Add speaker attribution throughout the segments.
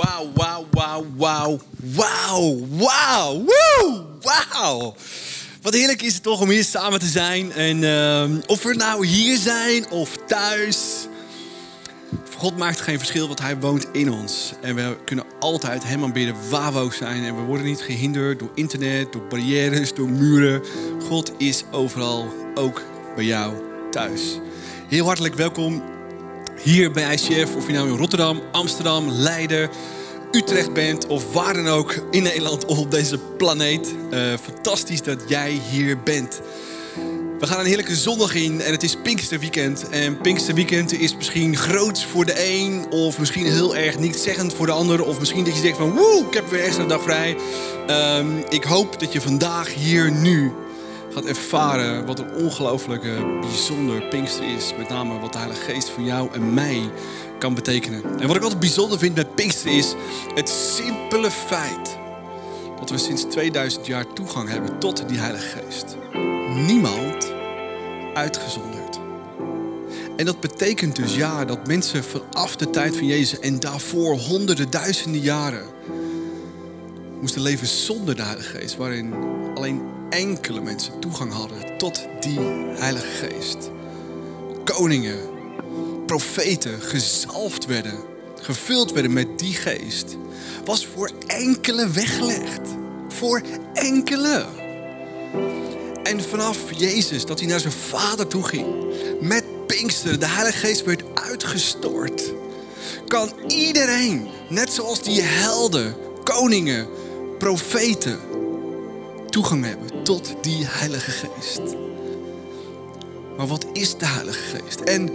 Speaker 1: Wauw, wauw, wauw, wauw, wauw, wauw, wauw. Wat heerlijk is het toch om hier samen te zijn. En uh, of we nou hier zijn of thuis. God maakt geen verschil, want Hij woont in ons. En we kunnen altijd Hem aanbidden waar zijn. En we worden niet gehinderd door internet, door barrières, door muren. God is overal, ook bij jou thuis. Heel hartelijk welkom hier bij ICF, of je nou in Rotterdam, Amsterdam, Leiden, Utrecht bent of waar dan ook in Nederland of op deze planeet. Uh, fantastisch dat jij hier bent. We gaan een heerlijke zondag in en het is Pinksterweekend. En Pinksterweekend is misschien groots voor de een of misschien heel erg niet zeggend voor de ander. Of misschien dat je denkt van woe, ik heb weer extra dag vrij. Um, ik hoop dat je vandaag hier nu gaat ervaren wat een ongelooflijke, bijzonder Pinkster is. Met name wat de Heilige Geest voor jou en mij kan betekenen. En wat ik altijd bijzonder vind met Pinkster is het simpele feit dat we sinds 2000 jaar toegang hebben tot die Heilige Geest. Niemand uitgezonderd. En dat betekent dus ja dat mensen vanaf de tijd van Jezus en daarvoor honderden, duizenden jaren moesten leven zonder de Heilige Geest, waarin alleen enkele mensen toegang hadden tot die Heilige Geest. Koningen, profeten gezalfd werden, gevuld werden met die geest, was voor enkele weggelegd. Voor enkele. En vanaf Jezus, dat hij naar zijn vader toe ging, met Pinkster, de Heilige Geest werd uitgestort, kan iedereen, net zoals die helden, koningen, profeten, toegang hebben tot die Heilige Geest. Maar wat is de Heilige Geest? En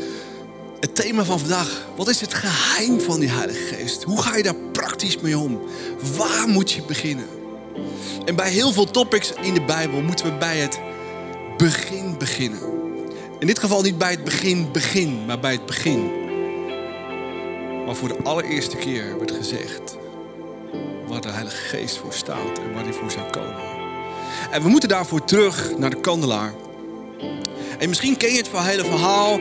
Speaker 1: het thema van vandaag, wat is het geheim van die Heilige Geest? Hoe ga je daar praktisch mee om? Waar moet je beginnen? En bij heel veel topics in de Bijbel moeten we bij het begin beginnen. In dit geval niet bij het begin begin, maar bij het begin. Maar voor de allereerste keer werd gezegd waar de Heilige Geest voor staat en waar hij voor zou komen. En we moeten daarvoor terug naar de kandelaar. En misschien ken je het hele verhaal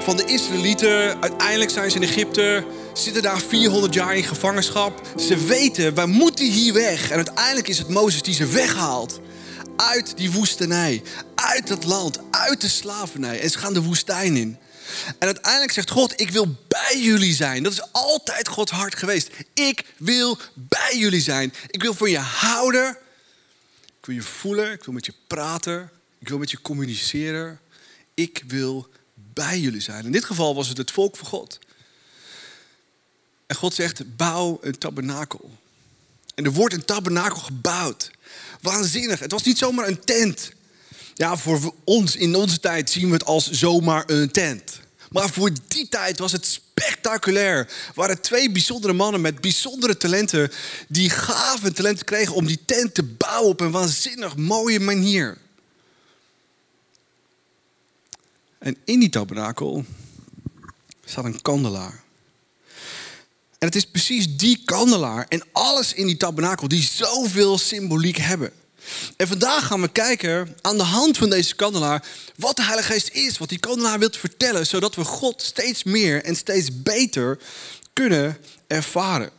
Speaker 1: van de Israëlieten. Uiteindelijk zijn ze in Egypte, zitten daar 400 jaar in gevangenschap. Ze weten, wij moeten hier weg. En uiteindelijk is het Mozes die ze weghaalt. Uit die woestenij, uit het land, uit de slavernij. En ze gaan de woestijn in. En uiteindelijk zegt God, ik wil bij jullie zijn. Dat is altijd Gods hart geweest. Ik wil bij jullie zijn. Ik wil van je houden. Wil je voelen. Ik wil met je praten. Ik wil met je communiceren. Ik wil bij jullie zijn. In dit geval was het het volk van God. En God zegt, bouw een tabernakel. En er wordt een tabernakel gebouwd. Waanzinnig. Het was niet zomaar een tent. Ja, voor ons in onze tijd zien we het als zomaar een tent. Maar voor die tijd was het spectaculair. Waren twee bijzondere mannen met bijzondere talenten. die gave talenten kregen om die tent te bouwen op een waanzinnig mooie manier. En in die tabernakel staat een kandelaar. En het is precies die kandelaar en alles in die tabernakel die zoveel symboliek hebben. En vandaag gaan we kijken aan de hand van deze kandelaar wat de Heilige Geest is, wat die kandelaar wil vertellen, zodat we God steeds meer en steeds beter kunnen ervaren.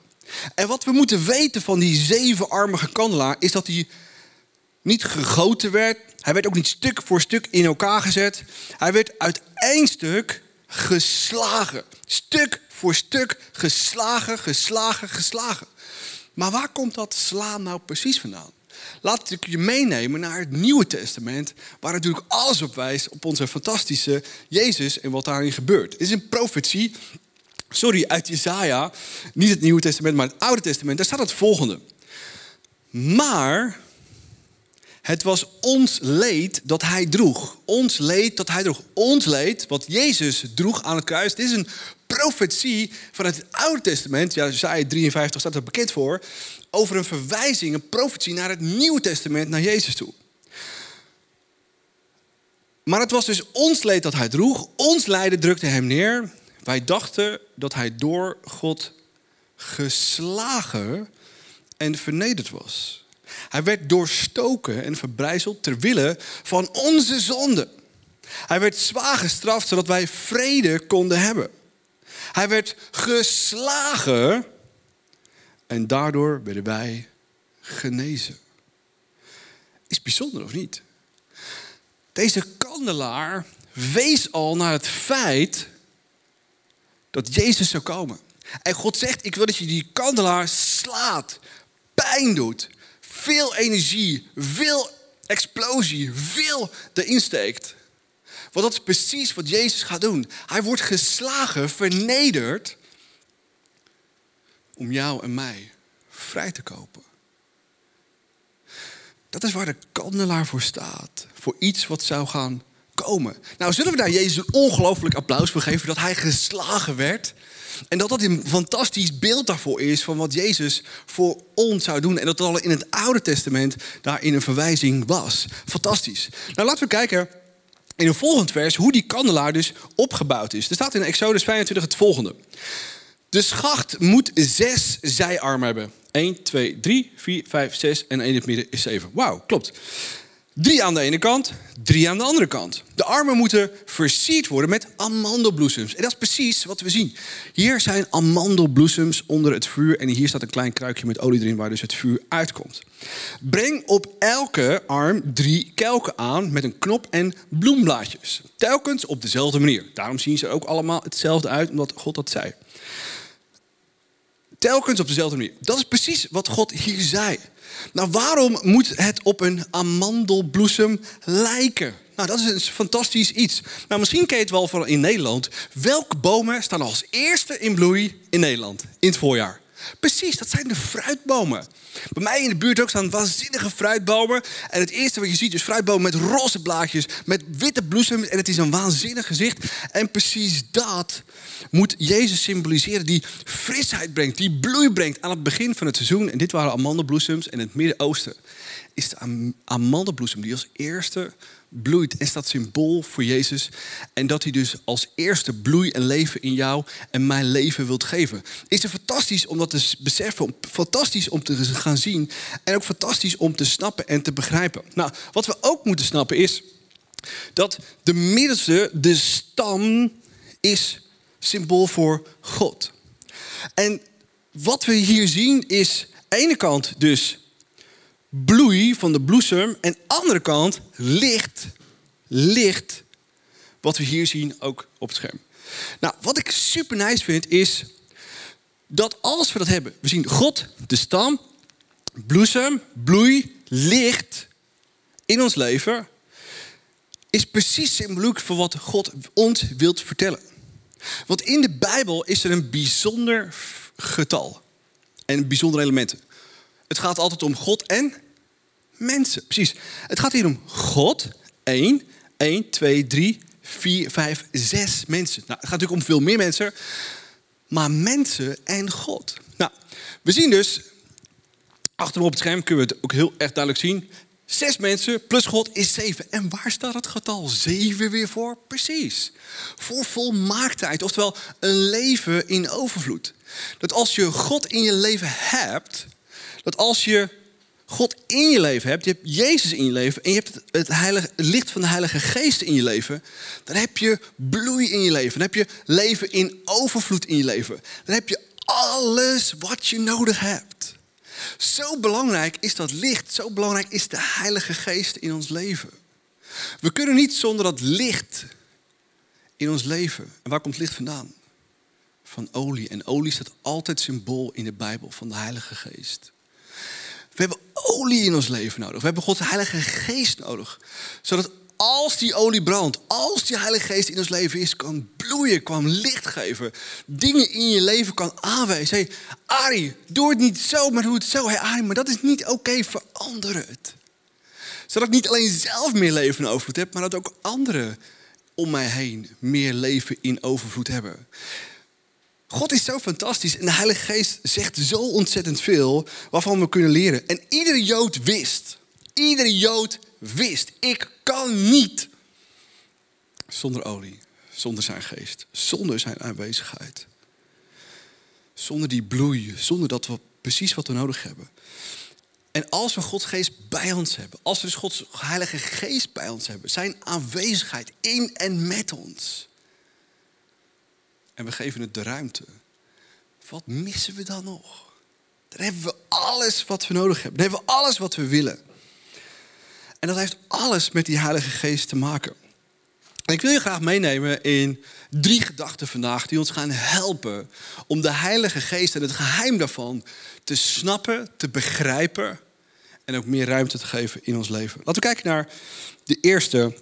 Speaker 1: En wat we moeten weten van die zevenarmige kandelaar is dat hij niet gegoten werd. Hij werd ook niet stuk voor stuk in elkaar gezet. Hij werd uit één stuk geslagen. Stuk voor stuk geslagen, geslagen, geslagen. Maar waar komt dat slaan nou precies vandaan? Laat ik je meenemen naar het Nieuwe Testament, waar natuurlijk alles op wijst op onze fantastische Jezus en wat daarin gebeurt. Het is een profetie, sorry, uit Jesaja, niet het Nieuwe Testament, maar het Oude Testament. Daar staat het volgende. Maar het was ons leed dat hij droeg. Ons leed dat hij droeg. Ons leed wat Jezus droeg aan het kruis. Dit is een profetie vanuit het Oude Testament. Ja, Jesaja 53 staat er bekend voor over een verwijzing, een profetie naar het Nieuwe Testament, naar Jezus toe. Maar het was dus ons leed dat hij droeg, ons lijden drukte hem neer. Wij dachten dat hij door God geslagen en vernederd was. Hij werd doorstoken en verbrijzeld ter wille van onze zonde. Hij werd zwaar gestraft zodat wij vrede konden hebben. Hij werd geslagen En daardoor werden wij genezen. Is bijzonder of niet? Deze kandelaar wees al naar het feit dat Jezus zou komen. En God zegt: Ik wil dat je die kandelaar slaat, pijn doet, veel energie, veel explosie, veel erin steekt. Want dat is precies wat Jezus gaat doen. Hij wordt geslagen, vernederd, om jou en mij vrij te kopen. Dat is waar de kandelaar voor staat. Voor iets wat zou gaan komen. Nou, zullen we daar Jezus een ongelooflijk applaus voor geven dat hij geslagen werd? En dat dat een fantastisch beeld daarvoor is van wat Jezus voor ons zou doen. En dat dat al in het Oude Testament daarin een verwijzing was. Fantastisch. Nou, laten we kijken in een volgend vers hoe die kandelaar dus opgebouwd is. Er staat in Exodus 25 het volgende. De schacht moet zes zijarmen hebben. 1, 2, 3, 4, 5, 6 en 1 in het midden is 7. Wauw, klopt. Drie aan de ene kant, drie aan de andere kant. De armen moeten versierd worden met amandelbloesems. En dat is precies wat we zien. Hier zijn amandelbloesems onder het vuur. En hier staat een klein kruikje met olie erin waar dus het vuur uitkomt. Breng op elke arm drie kelken aan met een knop en bloemblaadjes. Telkens op dezelfde manier. Daarom zien ze ook allemaal hetzelfde uit, omdat God dat zei. Telkens op dezelfde manier. Dat is precies wat God hier zei. Nou, waarom moet het op een amandelbloesem lijken? Nou, dat is een fantastisch iets. Nou, misschien ken je het wel van in Nederland. Welke bomen staan als eerste in bloei in Nederland in het voorjaar? Precies, dat zijn de fruitbomen. Bij mij in de buurt ook staan waanzinnige fruitbomen. En het eerste wat je ziet is fruitbomen met roze blaadjes, met witte bloesems. En het is een waanzinnig gezicht. En precies dat moet Jezus symboliseren, die frisheid brengt, die bloei brengt aan het begin van het seizoen. En dit waren amandelbloesems. In het Midden-Oosten is de amandelbloesem die als eerste bloeit en staat symbool voor Jezus. En dat hij dus als eerste bloei en leven in jou en mijn leven wilt geven. Is het fantastisch om dat te beseffen, fantastisch om te gaan zien en ook fantastisch om te snappen en te begrijpen. Nou, wat we ook moeten snappen is dat de middelste, de stam, is symbool voor God. En wat we hier zien is, aan de ene kant dus bloei van de bloesem. En andere kant licht, licht, wat we hier zien ook op het scherm. Nou, wat ik super nice vind is dat als we dat hebben, we zien God, de stam, bloesem, bloei, licht in ons leven, is precies symboliek voor wat God ons wilt vertellen. Want in de Bijbel is er een bijzonder getal en bijzondere elementen. Het gaat altijd om God en mensen. Precies. Het gaat hier om God. 1, 1, 2, 3, 4, 5, 6 mensen. Nou, het gaat natuurlijk om veel meer mensen. Maar mensen en God. Nou, we zien dus, achterom op het scherm kunnen we het ook heel erg duidelijk zien. Zes mensen plus God is zeven. En waar staat het getal zeven weer voor? Precies. Voor volmaaktheid, oftewel een leven in overvloed. Dat als je God in je leven hebt, dat als je God in je leven hebt, je hebt Jezus in je leven en je hebt het, heilige, licht van de Heilige Geest in je leven, dan heb je bloei in je leven. Dan heb je leven in overvloed in je leven. Dan heb je alles wat je nodig hebt. Zo belangrijk is dat licht, zo belangrijk is de Heilige Geest in ons leven. We kunnen niet zonder dat licht in ons leven. En waar komt licht vandaan? Van olie. En olie staat altijd symbool in de Bijbel van de Heilige Geest. We hebben olie in ons leven nodig. We hebben Gods Heilige Geest nodig. Zodat als die olie brandt, als die Heilige Geest in ons leven is, kan bloeien, kan licht geven. Dingen in je leven kan aanwijzen. Hey, Ari, doe het niet zo, maar doe het zo. Hey, Ari, maar dat is niet oké, verander het. Zodat ik niet alleen zelf meer leven in overvloed heb, maar dat ook anderen om mij heen meer leven in overvloed hebben. God is zo fantastisch en de Heilige Geest zegt zo ontzettend veel waarvan we kunnen leren. En iedere Jood wist, iedere Jood wist, ik kan niet zonder olie, zonder zijn geest, zonder zijn aanwezigheid. Zonder die bloei, zonder dat we precies wat we nodig hebben. En als we Gods geest bij ons hebben, als we dus Gods heilige geest bij ons hebben, zijn aanwezigheid in en met ons, en we geven het de ruimte. Wat missen we dan nog? Dan hebben we alles wat we nodig hebben. Dan hebben we alles wat we willen. En dat heeft alles met die Heilige Geest te maken. En ik wil je graag meenemen in drie gedachten vandaag die ons gaan helpen om de Heilige Geest en het geheim daarvan te snappen, te begrijpen en ook meer ruimte te geven in ons leven. Laten we kijken naar de eerste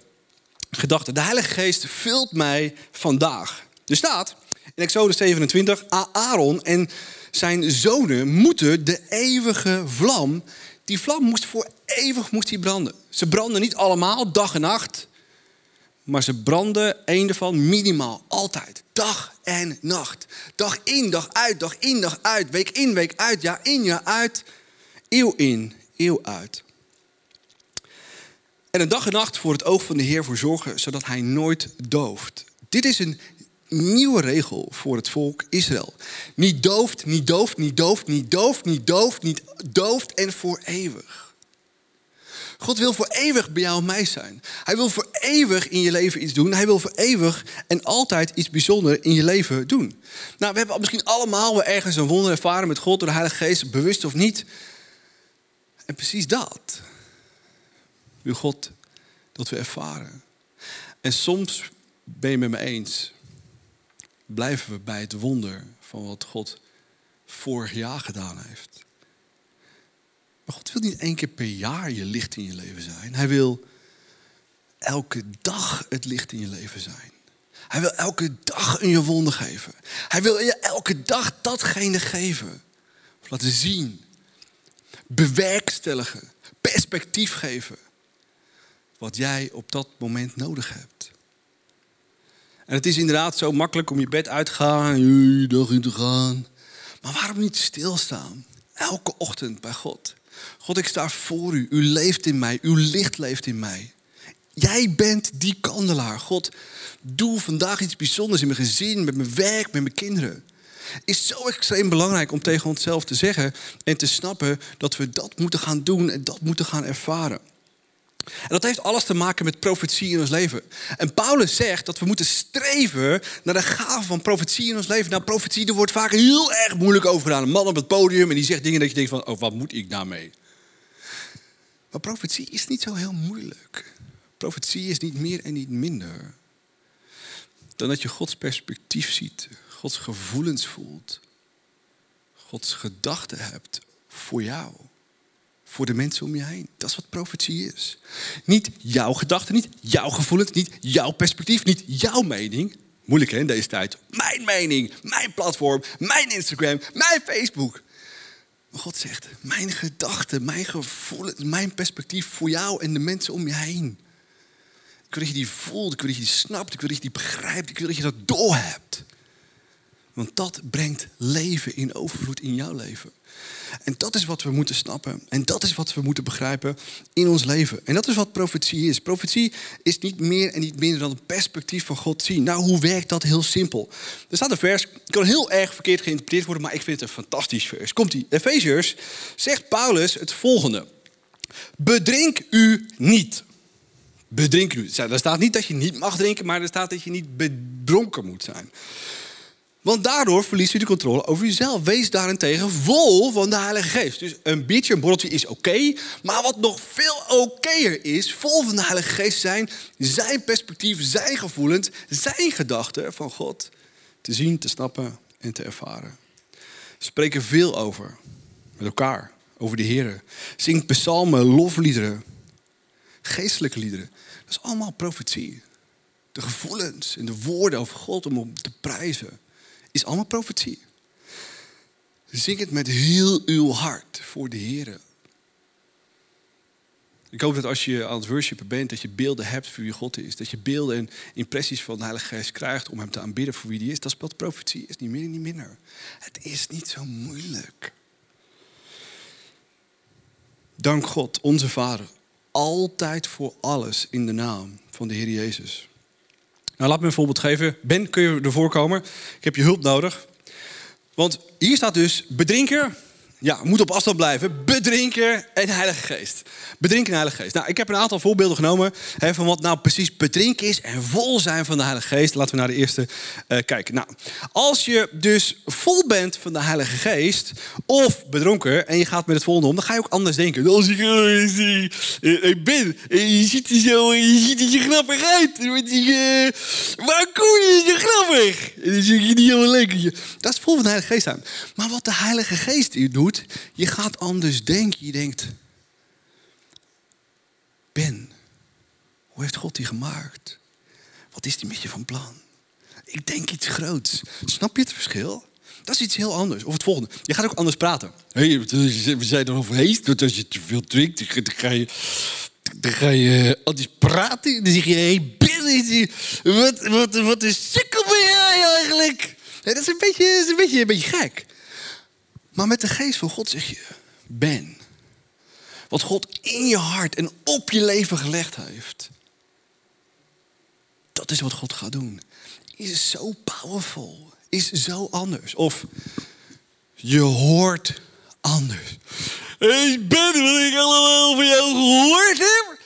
Speaker 1: gedachte. De Heilige Geest vult mij vandaag. Er staat in Exodus 27, Aaron en zijn zonen moeten de eeuwige vlam, die vlam moest voor eeuwig moest die branden. Ze branden niet allemaal, dag en nacht. Maar ze branden één ervan minimaal, altijd. Dag en nacht. Dag in, dag uit, dag in, dag uit. Week in, week uit, jaar in, jaar uit. Eeuw in, eeuw uit. En een dag en nacht voor het oog van de Heer voor zorgen, zodat hij nooit dooft. Dit is een nieuwe regel voor het volk Israël. Niet dooft, niet dooft, niet dooft, niet dooft, niet dooft, niet dooft en voor eeuwig. God wil voor eeuwig bij jou en mij zijn. Hij wil voor eeuwig in je leven iets doen. Hij wil voor eeuwig en altijd iets bijzonders in je leven doen. Nou, we hebben misschien allemaal wel ergens een wonder ervaren met God door de Heilige Geest, bewust of niet. En precies dat wil God dat we ervaren. En soms ben je met me eens, blijven we bij het wonder van wat God vorig jaar gedaan heeft. Maar God wil niet één keer per jaar je licht in je leven zijn. Hij wil elke dag het licht in je leven zijn. Hij wil elke dag een je wonder geven. Hij wil je elke dag datgene geven. Laten zien. Bewerkstelligen. Perspectief geven. Wat jij op dat moment nodig hebt. En het is inderdaad zo makkelijk om je bed uit te gaan. Je dag in te gaan. Maar waarom niet stilstaan? Elke ochtend bij God. God, ik sta voor u. U leeft in mij. Uw licht leeft in mij. Jij bent die kandelaar. God, doe vandaag iets bijzonders in mijn gezin, met mijn werk, met mijn kinderen. Is zo extreem belangrijk om tegen onszelf te zeggen en te snappen dat we dat moeten gaan doen en dat moeten gaan ervaren. En dat heeft alles te maken met profetie in ons leven. En Paulus zegt dat we moeten streven naar de gave van profetie in ons leven. Nou, profetie, er wordt vaak heel erg moeilijk over gedaan. Een man op het podium en die zegt dingen dat je denkt van, oh, wat moet ik daarmee? Maar profetie is niet zo heel moeilijk. Profetie is niet meer en niet minder. Dan dat je Gods perspectief ziet, Gods gevoelens voelt, Gods gedachten hebt voor jou voor de mensen om je heen. Dat is wat profetie is. Niet jouw gedachten, niet jouw gevoelens, niet jouw perspectief, niet jouw mening. Moeilijk hè in deze tijd. Mijn mening, mijn platform, mijn Instagram, mijn Facebook. Maar God zegt, mijn gedachten, mijn gevoelens, mijn perspectief voor jou en de mensen om je heen. Ik wil dat je die voelt, ik wil dat je die snapt, ik wil dat je die begrijpt, ik wil dat je dat doorhebt. Want dat brengt leven in overvloed in jouw leven. En dat is wat we moeten snappen. En dat is wat we moeten begrijpen in ons leven. En dat is wat profetie is. Profetie is niet meer en niet minder dan een perspectief van God zien. Nou, hoe werkt dat? Heel simpel. Er staat een vers, kan heel erg verkeerd geïnterpreteerd worden, maar ik vind het een fantastisch vers. Komt ie. Efeziërs zegt Paulus het volgende. Bedrink u niet. Bedrink u. Er staat niet dat je niet mag drinken, maar er staat dat je niet bedronken moet zijn. Want daardoor verliest u de controle over uzelf. Wees daarentegen vol van de Heilige Geest. Dus een biertje, een borreltje is oké. maar wat nog veel okéer is, vol van de Heilige Geest zijn, zijn perspectief, zijn gevoelens, zijn gedachten van God te zien, te snappen en te ervaren. Spreken veel over met elkaar, over de Heer. Zing psalmen, lofliederen, geestelijke liederen. Dat is allemaal profetie. De gevoelens en de woorden over God om te prijzen is allemaal profetie. Zing het met heel uw hart voor de Heer. Ik hoop dat als je aan het worshipen bent, dat je beelden hebt voor wie God is. Dat je beelden en impressies van de Heilige Geest krijgt om hem te aanbidden voor wie hij is. Dat is wat profetie is, niet meer en niet minder. Het is niet zo moeilijk. Dank God, onze Vader, altijd voor alles in de naam van de Heer Jezus. Nou, laat me een voorbeeld geven. Ben, kun je ervoor komen? Ik heb je hulp nodig. Want hier staat dus bedrinker ja, moet op afstand blijven. Bedrinken en Heilige Geest. Bedrinken en Heilige Geest. Nou, ik heb een aantal voorbeelden genomen hè, van wat nou precies bedrinken is en vol zijn van de Heilige Geest. Laten we naar de eerste uh, kijken. Nou, als je dus vol bent van de Heilige Geest of bedronken en je gaat met het volgende om, dan ga je ook anders denken. Als ik, uh, ik ben, je ziet er zo, je ziet er je grappig uit. waar kom je zo grappig? Je niet helemaal lekker. Dat is vol van de Heilige Geest aan. Maar wat de Heilige Geest hier je gaat anders denken. Je denkt, Ben, hoe heeft God die gemaakt? Wat is die met je van plan? Ik denk iets groots. Snap je het verschil? Dat is iets heel anders. Of het volgende. Je gaat ook anders praten.
Speaker 2: Hey, we zijn er overheen. Dat als je te veel drinkt, dan ga je, dan ga je anders praten. Dan zeg je, hey Ben, wat, wat, wat een sukkel ben jij eigenlijk?
Speaker 1: dat is een beetje, is een beetje, een beetje gek. Maar met de geest van God zeg je, ben. Wat God in je hart en op je leven gelegd heeft. Dat is wat God gaat doen. Is zo powerful. Is zo anders. Of je hoort anders.
Speaker 2: Hey Ben, wat ik allemaal van jou gehoord heb,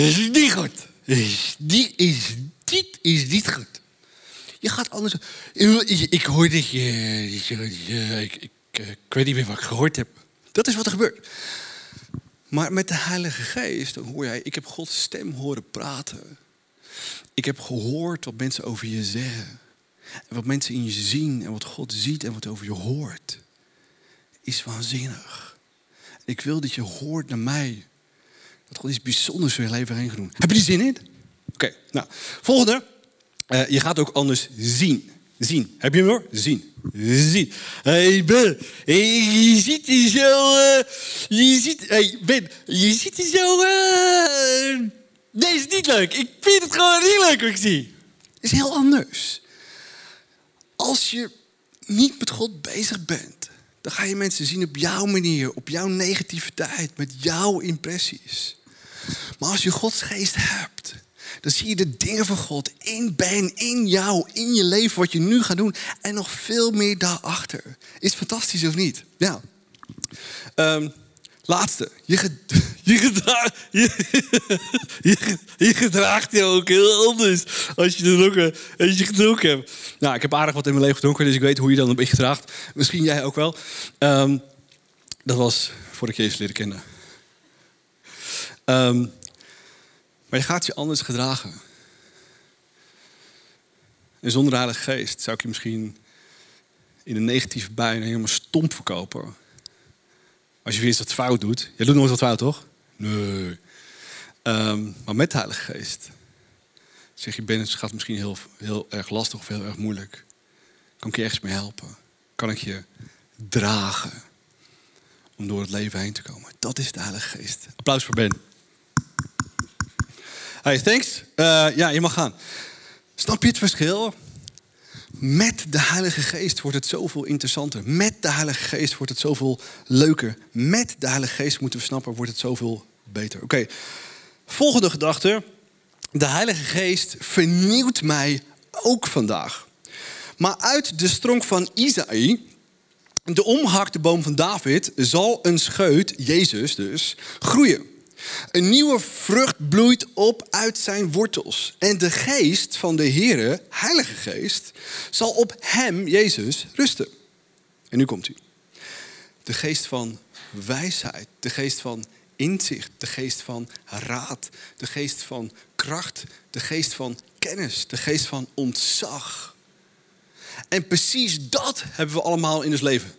Speaker 2: is niet goed. Is, die is, dit is niet goed.
Speaker 1: Je gaat anders.
Speaker 2: Ik, hoor dat je. ik, ik, ik weet niet meer wat ik gehoord heb.
Speaker 1: Dat is wat er gebeurt. Maar met de Heilige Geest dan hoor jij, ik heb Gods stem horen praten. Ik heb gehoord wat mensen over je zeggen. En wat mensen in je zien en wat God ziet en wat over je hoort. Is waanzinnig. Ik wil dat je hoort naar mij. Dat God iets bijzonders voor je leven heen doen. Heb je die zin in? Oké, nou. Volgende. Uh, je gaat ook anders zien. Zien. Heb je hem hoor? Zien. Zien.
Speaker 2: Hey Ben, je ziet er zo... Uh, je ziet... Hey Ben, je ziet er zo... Uh, nee, is niet leuk. Ik vind het gewoon niet leuk wat ik zie.
Speaker 1: Is heel anders. Als je niet met God bezig bent, dan ga je mensen zien op jouw manier, op jouw negativiteit, met jouw impressies. Maar als je Gods geest hebt, dan zie je de dingen van God in Ben, in jou, in je leven, wat je nu gaat doen. En nog veel meer daarachter. Is fantastisch of niet? Ja. Um, laatste. Je,
Speaker 2: je, je, je, gedraagt je ook heel anders als je, dronken, als je gedronken hebt.
Speaker 1: Nou, ik heb aardig wat in mijn leven gedronken, dus ik weet hoe je dan een beetje gedraagt. Misschien jij ook wel. Um, dat was voordat ik Jezus leren kennen. Um, maar je gaat je anders gedragen. En zonder de Heilige Geest zou ik je misschien in een negatieve bui helemaal stomp verkopen. Als je weer eens wat fout doet. Jij doet nooit wat fout, toch? Nee. Um, maar met de Heilige Geest zeg je, Ben, het gaat misschien heel, heel erg lastig of heel erg moeilijk. Kan ik je ergens mee helpen? Kan ik je dragen om door het leven heen te komen? Dat is de Heilige Geest. Applaus voor Ben. Hey, thanks. Uh, ja, je mag gaan. Snap je het verschil? Met de Heilige Geest wordt het zoveel interessanter. Met de Heilige Geest wordt het zoveel leuker. Met de Heilige Geest moeten we snappen, wordt het zoveel beter. Oké, volgende gedachte. De Heilige Geest vernieuwt mij ook vandaag. Maar uit de stronk van Isaïe, de omhakte boom van David, zal een scheut, Jezus dus, groeien. Een nieuwe vrucht bloeit op uit zijn wortels. En de geest van de Heere, Heilige Geest, zal op hem, Jezus, rusten. En nu komt hij. De geest van wijsheid, de geest van inzicht, de geest van raad, de geest van kracht, de geest van kennis, de geest van ontzag. En precies dat hebben we allemaal in ons leven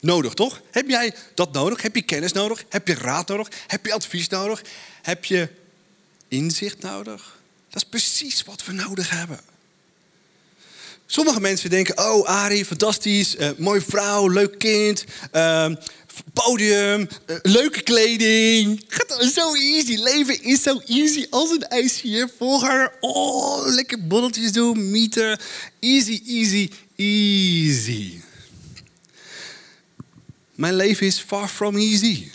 Speaker 1: nodig, toch? Heb jij dat nodig? Heb je kennis nodig? Heb je raad nodig? Heb je advies nodig? Heb je inzicht nodig? Dat is precies wat we nodig hebben. Sommige mensen denken, oh Ari, fantastisch, uh, mooie vrouw, leuk kind, uh, podium, uh, leuke kleding. Gaat zo easy, leven is zo easy als een ijsje. Volg haar, oh, lekker bonnetjes doen, mieten. Easy, easy, easy. Mijn leven is far from easy.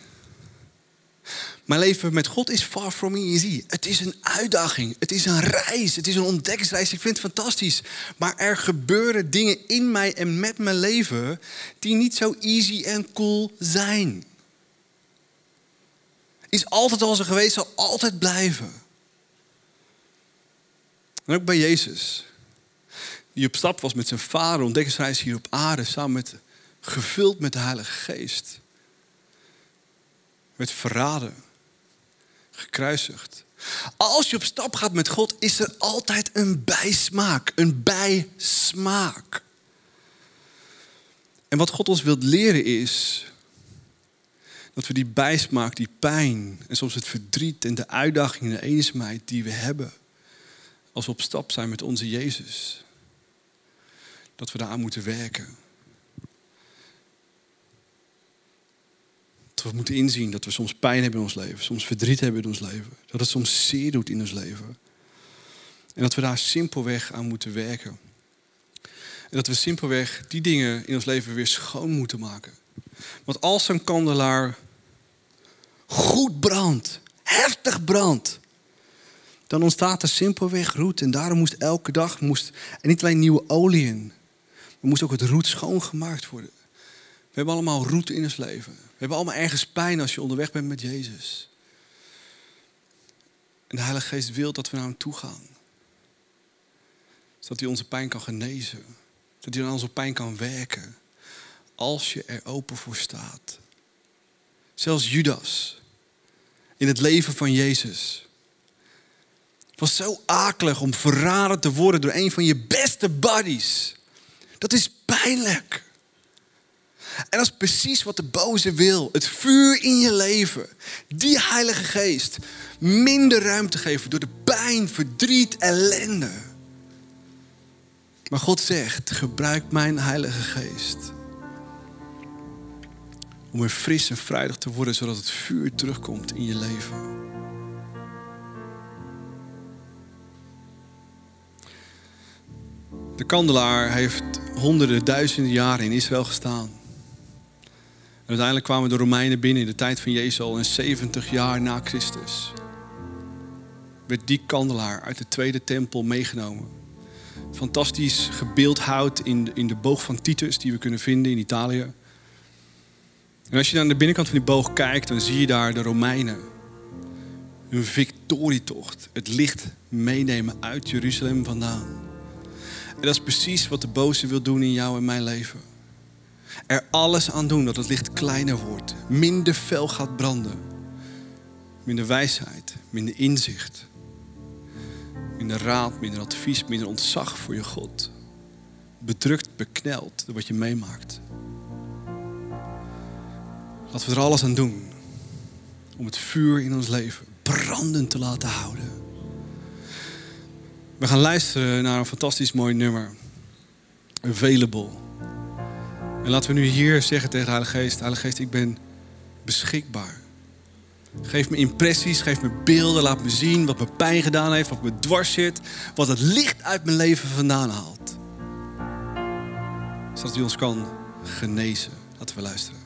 Speaker 1: Mijn leven met God is far from easy. Het is een uitdaging. Het is een reis. Het is een ontdekkingsreis. Ik vind het fantastisch. Maar er gebeuren dingen in mij en met mijn leven die niet zo easy en cool zijn. Is altijd al zo geweest, zal altijd blijven. En ook bij Jezus. Die op stap was met zijn vader, ontdekkingsreis hier op aarde, samen met, gevuld met de Heilige Geest. Werd verraden gekruisigd. Als je op stap gaat met God, is er altijd een bijsmaak, een bijsmaak. En wat God ons wilt leren is dat we die bijsmaak, die pijn en soms het verdriet en de uitdaging en de eenzaamheid die we hebben als we op stap zijn met onze Jezus, dat we daar aan moeten werken. We moeten inzien dat we soms pijn hebben in ons leven, soms verdriet hebben in ons leven, dat het soms zeer doet in ons leven. En dat we daar simpelweg aan moeten werken. En dat we simpelweg die dingen in ons leven weer schoon moeten maken. Want als een kandelaar goed brandt, heftig brandt, dan ontstaat er simpelweg roet. En daarom moest elke dag, moest, en niet alleen nieuwe olie in, maar moest ook het roet schoongemaakt worden. We hebben allemaal roet in ons leven. We hebben allemaal ergens pijn als je onderweg bent met Jezus. En de Heilige Geest wil dat we naar hem toe gaan. Zodat hij onze pijn kan genezen. Dat hij aan onze pijn kan werken. Als je er open voor staat. Zelfs Judas. In het leven van Jezus. Het was zo akelig om verraden te worden door een van je beste buddies. Dat is pijnlijk. En dat is precies wat de boze wil. Het vuur in je leven. Die Heilige Geest. Minder ruimte geven door de pijn, verdriet, ellende. Maar God zegt, gebruik mijn Heilige Geest. Om weer fris en vrijdag te worden, zodat het vuur terugkomt in je leven. De kandelaar heeft honderden, duizenden jaren in Israël gestaan uiteindelijk kwamen de Romeinen binnen in de tijd van Jezus al in 70 jaar na Christus. Werd die kandelaar uit de tweede tempel meegenomen. Fantastisch gebeeldhouwd in in de boog van Titus die we kunnen vinden in Italië. En als je naar de binnenkant van die boog kijkt, dan zie je daar de Romeinen. Hun victorietocht. Het licht meenemen uit Jeruzalem vandaan. En dat is precies wat de boze wil doen in jou en mijn leven er alles aan doen dat het licht kleiner wordt, minder fel gaat branden. Minder wijsheid, minder inzicht, minder raad, minder advies, minder ontzag voor je God. Bedrukt, bekneld door wat je meemaakt. Laten we er alles aan doen om het vuur in ons leven brandend te laten houden. We gaan luisteren naar een fantastisch mooi nummer. Available. En laten we nu hier zeggen tegen de Heilige Geest: Heilige Geest, ik ben beschikbaar. Geef me impressies, geef me beelden, laat me zien wat me pijn gedaan heeft, wat me dwars zit, wat het licht uit mijn leven vandaan haalt. Zodat u ons kan genezen. Laten we luisteren.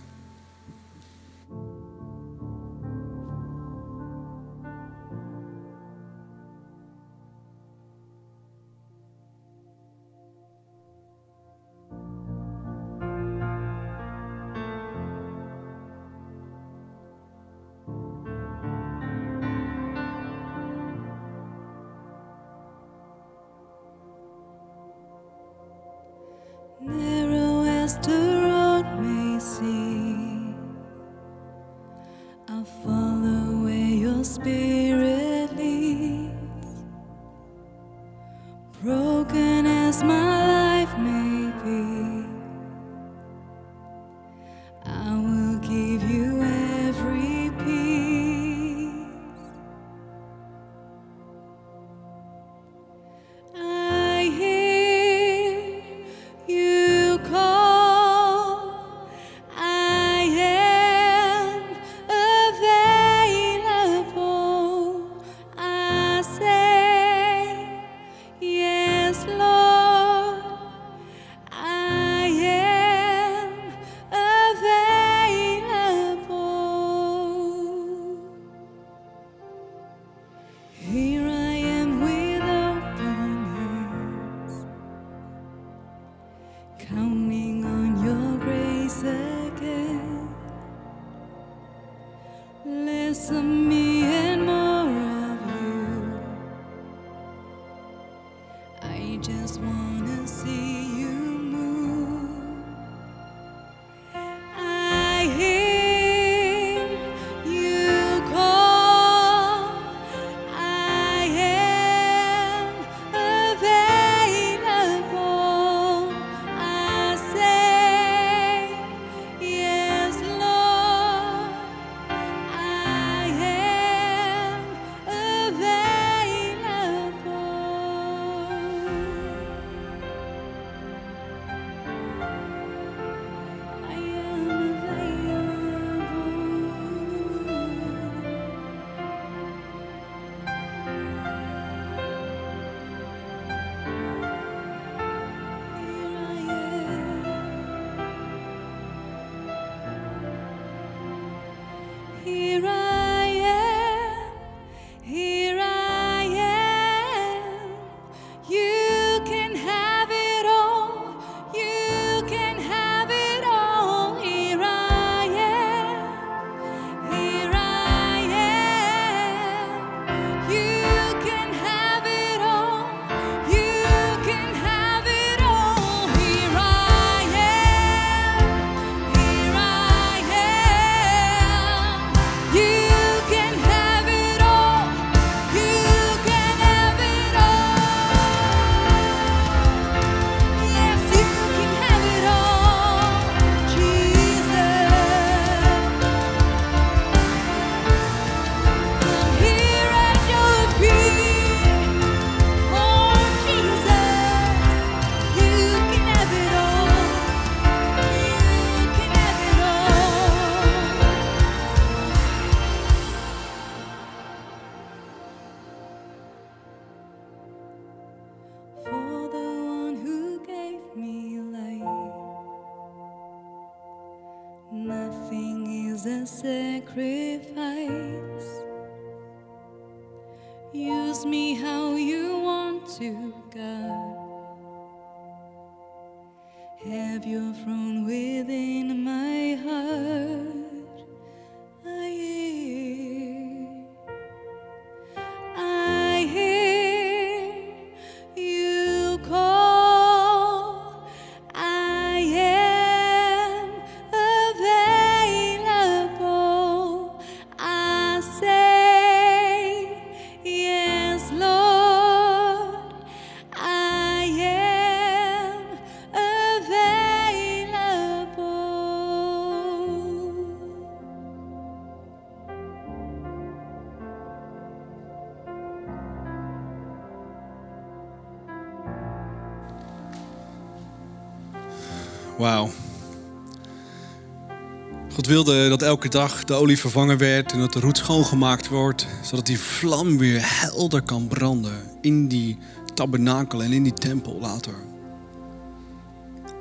Speaker 1: Wilde dat elke dag de olie vervangen werd en dat de roet schoongemaakt wordt, zodat die vlam weer helder kan branden in die tabernakel en in die tempel later.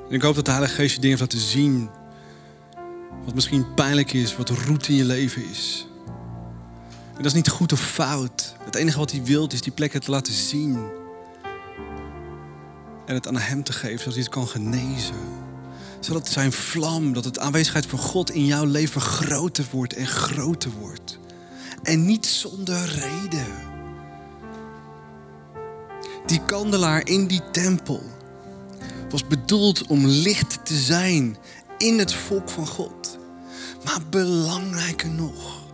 Speaker 1: En ik hoop dat de Heilige Geest je dingen heeft laten zien wat misschien pijnlijk is, wat roet in je leven is. En dat is niet goed of fout. Het enige wat hij wil is die plekken te laten zien. En het aan hem te geven, zodat hij het kan genezen zodat zijn vlam, dat het aanwezigheid van God in jouw leven groter wordt en groter wordt. En niet zonder reden. Die kandelaar in die tempel was bedoeld om licht te zijn in het volk van God. Maar belangrijker nog,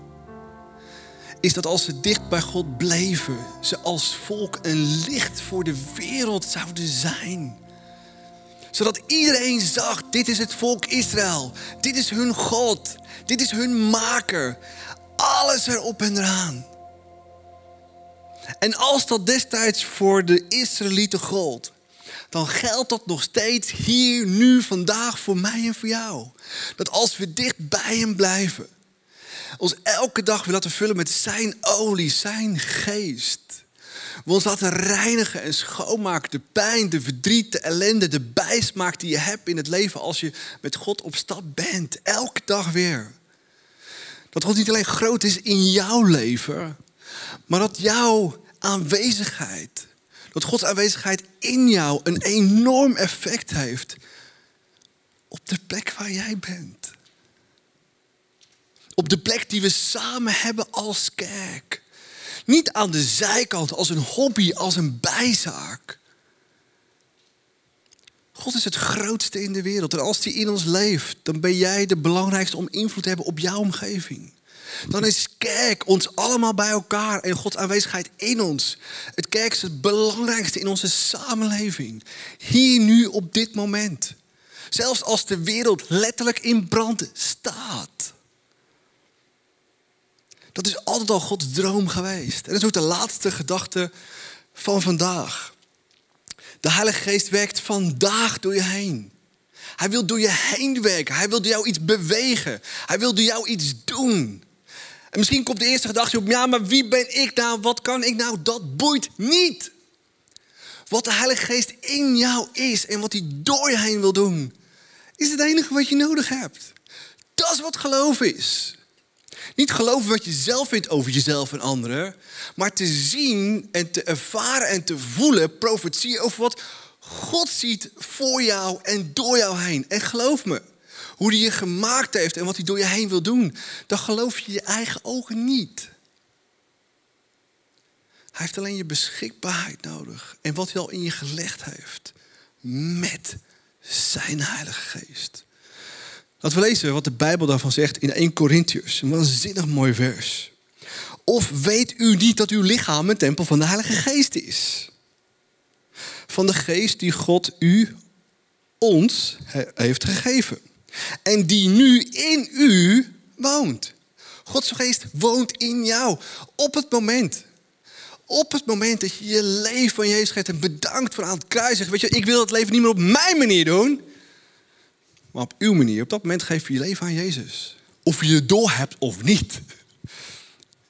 Speaker 1: is dat als ze dicht bij God bleven, ze als volk een licht voor de wereld zouden zijn zodat iedereen zag, dit is het volk Israël. Dit is hun God. Dit is hun maker. Alles erop en eraan. En als dat destijds voor de Israëlieten gold, dan geldt dat nog steeds hier, nu, vandaag voor mij en voor jou. Dat als we dicht bij hem blijven, ons elke dag weer laten vullen met zijn olie, zijn geest. We ons laten reinigen en schoonmaken. De pijn, de verdriet, de ellende, de bijsmaak die je hebt in het leven als je met God op stap bent. Elke dag weer. Dat God niet alleen groot is in jouw leven, maar dat jouw aanwezigheid, dat Gods aanwezigheid in jou een enorm effect heeft op de plek waar jij bent. Op de plek die we samen hebben als kerk. Niet aan de zijkant, als een hobby, als een bijzaak. God is het grootste in de wereld. En als die in ons leeft, dan ben jij de belangrijkste om invloed te hebben op jouw omgeving. Dan is kerk ons allemaal bij elkaar en Gods aanwezigheid in ons. Het kerk is het belangrijkste in onze samenleving. Hier nu op dit moment. Zelfs als de wereld letterlijk in brand staat. Dat is altijd al Gods droom geweest. En dat is ook de laatste gedachte van vandaag. De Heilige Geest werkt vandaag door je heen. Hij wil door je heen werken. Hij wil door jou iets bewegen. Hij wil door jou iets doen. En misschien komt de eerste gedachte op, ja, maar wie ben ik nou? Wat kan ik nou? Dat boeit niet. Wat de Heilige Geest in jou is en wat hij door je heen wil doen, is het enige wat je nodig hebt. Dat is wat geloof is. Niet geloven wat je zelf vindt over jezelf en anderen, maar te zien en te ervaren en te voelen, profetie over wat God ziet voor jou en door jou heen. En geloof me, hoe hij je gemaakt heeft en wat hij door je heen wil doen, dan geloof je je eigen ogen niet. Hij heeft alleen je beschikbaarheid nodig en wat hij al in je gelegd heeft met zijn Heilige Geest. Laten we lezen wat de Bijbel daarvan zegt in 1 Corinthians. Een waanzinnig mooi vers. Of weet u niet dat uw lichaam een tempel van de Heilige Geest is? Van de Geest die God u, ons, heeft gegeven. En die nu in u woont. Gods Geest woont in jou. Op het moment. Op het moment dat je je leven van Jezus geeft en bedankt voor aan het kruis. Zegt, weet je, ik wil het leven niet meer op mijn manier doen. Maar op uw manier. Op dat moment geef je je leven aan Jezus. Of je het door hebt of niet.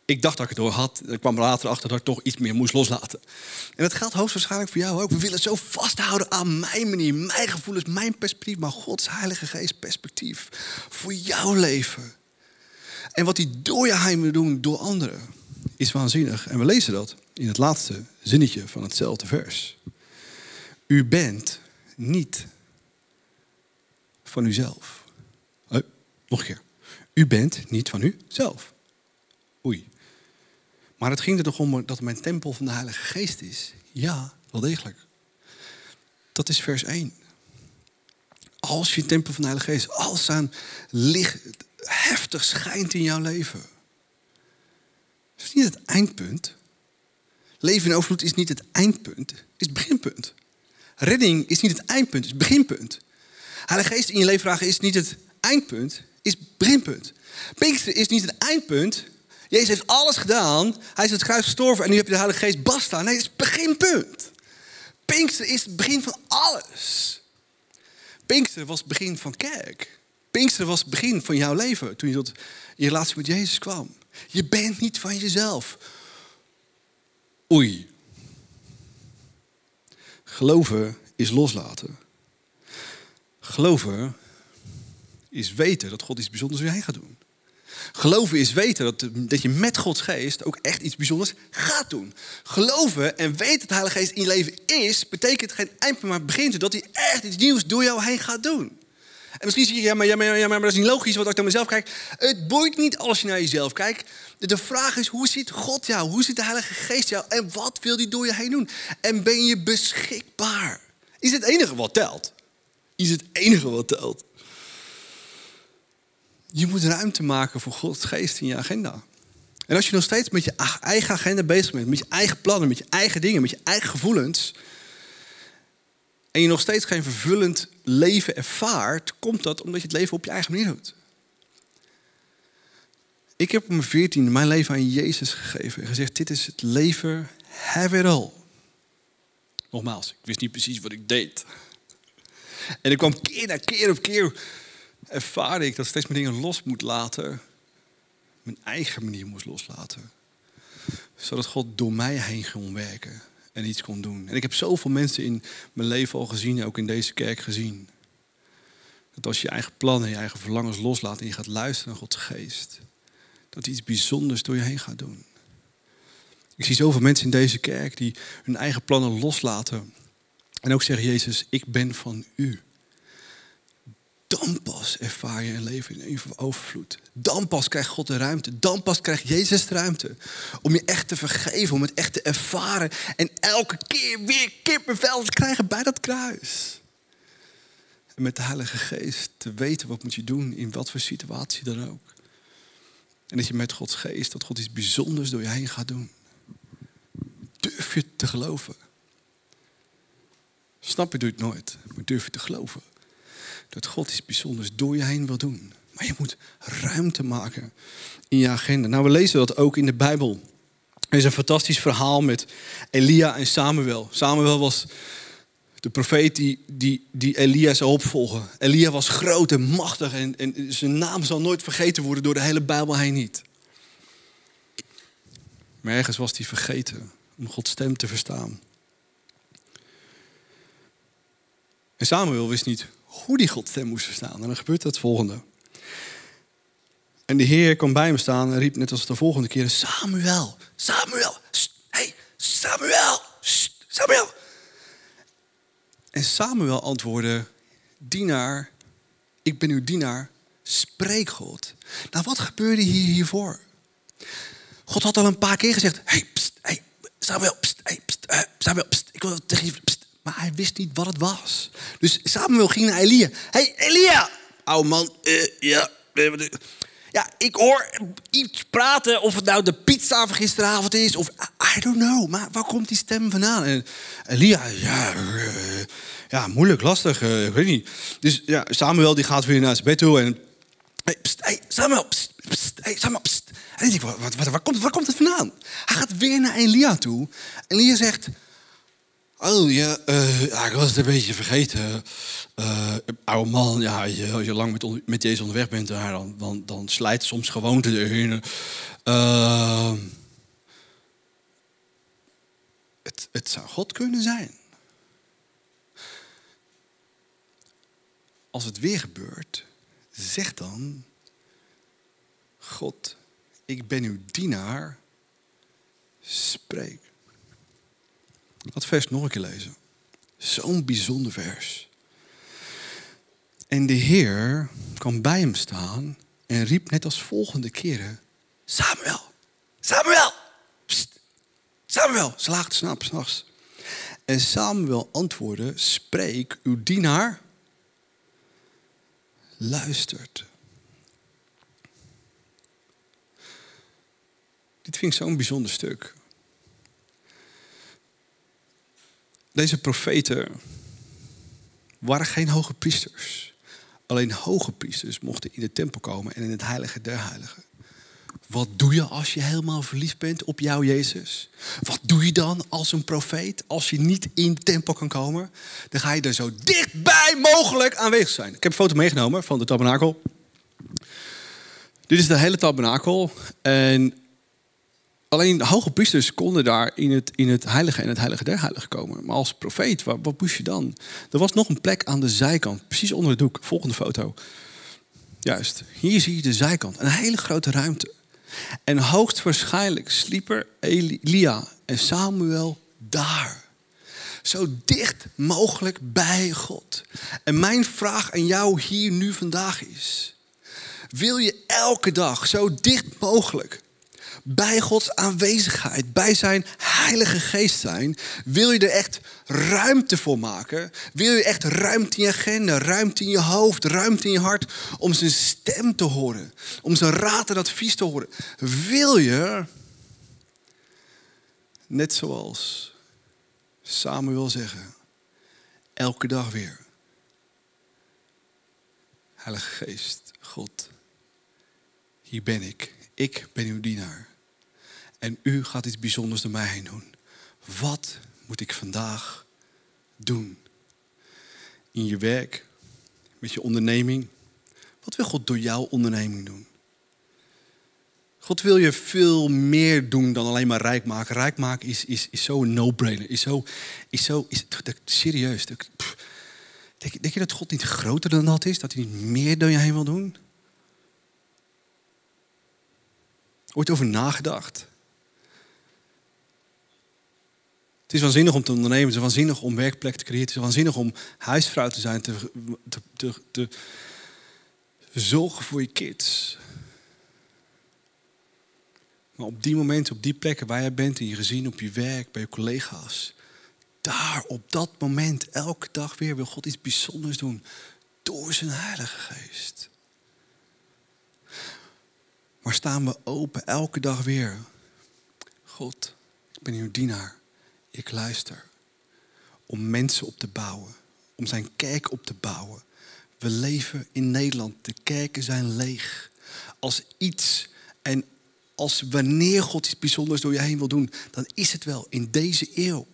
Speaker 1: Ik dacht dat ik het door had. Ik kwam later achter dat ik toch iets meer moest loslaten. En dat geldt hoogstwaarschijnlijk voor jou ook. We willen zo vasthouden aan mijn manier, mijn gevoelens, mijn perspectief. Maar Gods Heilige Geest perspectief voor jouw leven. En wat hij door je heen doen, door anderen, is waanzinnig. En we lezen dat in het laatste zinnetje van hetzelfde vers. U bent niet van uzelf. Oh, nog een keer. U bent niet van uzelf. Oei. Maar het ging er toch om dat mijn tempel van de Heilige Geest is. Ja, wel degelijk. Dat is vers 1. Als je tempel van de Heilige Geest, als aan licht heftig schijnt in jouw leven. Dat is niet het eindpunt. Leven in overvloed is niet het eindpunt, is het beginpunt. Redding is niet het eindpunt, is het beginpunt. Heilige Geest in je leven vragen is niet het eindpunt, is het beginpunt. Pinkster is niet het eindpunt. Jezus heeft alles gedaan. Hij is het kruis gestorven en nu heb je de Heilige Geest basta. Nee, het is het beginpunt. Pinkster is het begin van alles. Pinkster was het begin van kerk. Pinkster was het begin van jouw leven toen je tot je relatie met Jezus kwam. Je bent niet van jezelf. Oei. Geloven is loslaten. Geloven is weten dat God iets bijzonders weer heen gaat doen. Geloven is weten dat, dat je met Gods geest ook echt iets bijzonders gaat doen. Geloven en weten dat de Heilige Geest in je leven is, betekent geen eindpunt, maar begint dat hij echt iets nieuws door jou heen gaat doen. En misschien zie je, ja maar, ja, maar, ja, maar dat is niet logisch wat ik naar mezelf kijk. Het boeit niet als je naar jezelf kijkt. De vraag is, hoe ziet God jou? Hoe ziet de Heilige Geest jou? En wat wil hij door je heen doen? En ben je beschikbaar? Is het enige wat telt? Is het enige wat telt? Je moet ruimte maken voor Gods geest in je agenda. En als je nog steeds met je eigen agenda bezig bent, met je eigen plannen, met je eigen dingen, met je eigen gevoelens, en je nog steeds geen vervullend leven ervaart, komt dat omdat je het leven op je eigen manier doet. Ik heb op mijn veertiende mijn leven aan Jezus gegeven en gezegd, dit is het leven, have it all. Nogmaals, ik wist niet precies wat ik deed. En ik kwam keer na keer op keer ervaar ik dat steeds meer dingen los moet laten. Mijn eigen manier moest loslaten. Zodat God door mij heen ging werken en iets kon doen. En ik heb zoveel mensen in mijn leven al gezien, ook in deze kerk gezien. Dat als je eigen plannen, je eigen verlangens loslaat en je gaat luisteren naar Gods geest, dat hij iets bijzonders door je heen gaat doen. Ik zie zoveel mensen in deze kerk die hun eigen plannen loslaten. En ook zeggen, Jezus, ik ben van u. Dan pas ervaar je een leven in overvloed. Dan pas krijgt God de ruimte. Dan pas krijgt Jezus de ruimte. Om je echt te vergeven, om het echt te ervaren. En elke keer weer kippenvel te krijgen bij dat kruis. En met de Heilige Geest te weten wat moet je doen in wat voor situatie dan ook. En dat je met Gods Geest, dat God iets bijzonders door je heen gaat doen. Durf je te geloven. Snap je, doe het nooit. Maar durf je te geloven. Dat God iets bijzonders door je heen wil doen. Maar je moet ruimte maken in je agenda. Nou, we lezen dat ook in de Bijbel. Er is een fantastisch verhaal met Elia en Samuel. Samuel was de profeet die, die, die Elia zou opvolgen. Elia was groot en machtig en, en zijn naam zal nooit vergeten worden door de hele Bijbel heen niet. Maar ergens was hij vergeten om Gods stem te verstaan. En Samuel wist niet hoe die Gods stem moest verstaan. En dan gebeurt het volgende. En de Heer kwam bij hem staan en riep net als de volgende keer: Samuel, Samuel, hey, Samuel, Samuel. En Samuel antwoordde: Dienaar, ik ben uw dienaar, spreek God. Nou, wat gebeurde hier hiervoor? God had al een paar keer gezegd: Hey, Samuel, hey, Samuel, pst, ik wil tegen je. Maar hij wist niet wat het was. Dus Samuel ging naar Elia. Hey, Elia! Oude man, uh, ja. Ja, ik hoor iets praten of het nou de pizza van gisteravond is of I don't know. Maar waar komt die stem vandaan? En Elia, ja, uh, ja moeilijk, lastig, uh, ik weet niet. Dus ja, Samuel die gaat weer naar zijn bed toe en hey, Samuel, pst, pst, hey Samuel, pst. En ik wat, wat, waar, komt, waar komt het vandaan? Hij gaat weer naar Elia toe. En Elia zegt, Oh ja, uh, ja, ik was het een beetje vergeten. Uh, oude man, ja, als je lang met, met Jezus onderweg bent, dan, dan, dan slijt soms gewoonte erin. Uh, het, het zou God kunnen zijn. Als het weer gebeurt, zeg dan: God, ik ben uw dienaar, spreek. Dat vers nog een keer lezen. Zo'n bijzonder vers. En de Heer kwam bij hem staan en riep net als volgende keren: Samuel, Samuel. Samuel. Lagen te slapen s'nachts. En Samuel antwoordde: Spreek, uw dienaar luistert. Dit vind ik zo'n bijzonder stuk. Deze profeten waren geen hoge priesters. Alleen hoge priesters mochten in de tempel komen en in het heilige der heiligen. Wat doe je als je helemaal verliefd bent op jouw Jezus? Wat doe je dan als een profeet als je niet in de tempel kan komen? Dan ga je er zo dichtbij mogelijk aanwezig zijn. Ik heb een foto meegenomen van de tabernakel. Dit is de hele tabernakel. En Alleen de hoge priesters konden daar in het, in het heilige en het heilige der heiligen komen. Maar als profeet, wat, wat moest je dan? Er was nog een plek aan de zijkant, precies onder het doek. Volgende foto. Juist, hier zie je de zijkant. Een hele grote ruimte. En hoogstwaarschijnlijk sliepen Elia en Samuel daar. Zo dicht mogelijk bij God. En mijn vraag aan jou hier nu vandaag is: wil je elke dag zo dicht mogelijk bij Gods aanwezigheid, bij zijn Heilige Geest zijn, wil je er echt ruimte voor maken? Wil je echt ruimte in je agenda, ruimte in je hoofd, ruimte in je hart om zijn stem te horen, om zijn raad en advies te horen? Wil je, net zoals Samuel zeggen, elke dag weer, Heilige Geest, God, hier ben ik. Ik ben uw dienaar. En u gaat iets bijzonders door mij heen doen. Wat moet ik vandaag doen? In je werk, met je onderneming. Wat wil God door jouw onderneming doen? God wil je veel meer doen dan alleen maar rijk maken. Rijk maken is, is, is zo een no-brainer. Is zo, is zo is, serieus. Denk, denk je dat God niet groter dan dat is? Dat hij niet meer dan je heen wil doen? Ooit over nagedacht? Het is waanzinnig om te ondernemen, het is waanzinnig om werkplek te creëren, het is waanzinnig om huisvrouw te zijn, te, Zorgen voor je kids. Maar op die momenten, op die plekken waar jij bent, in je gezin, op je werk, bij je collega's. Daar, op dat moment, elke dag weer wil God iets bijzonders doen. Door zijn Heilige Geest. Maar staan we open elke dag weer. God, ik ben uw dienaar. Ik luister. Om mensen op te bouwen. Om zijn kerk op te bouwen. We leven in Nederland. De kerken zijn leeg. Als iets en als wanneer God iets bijzonders door je heen wil doen, dan is het wel in deze eeuw.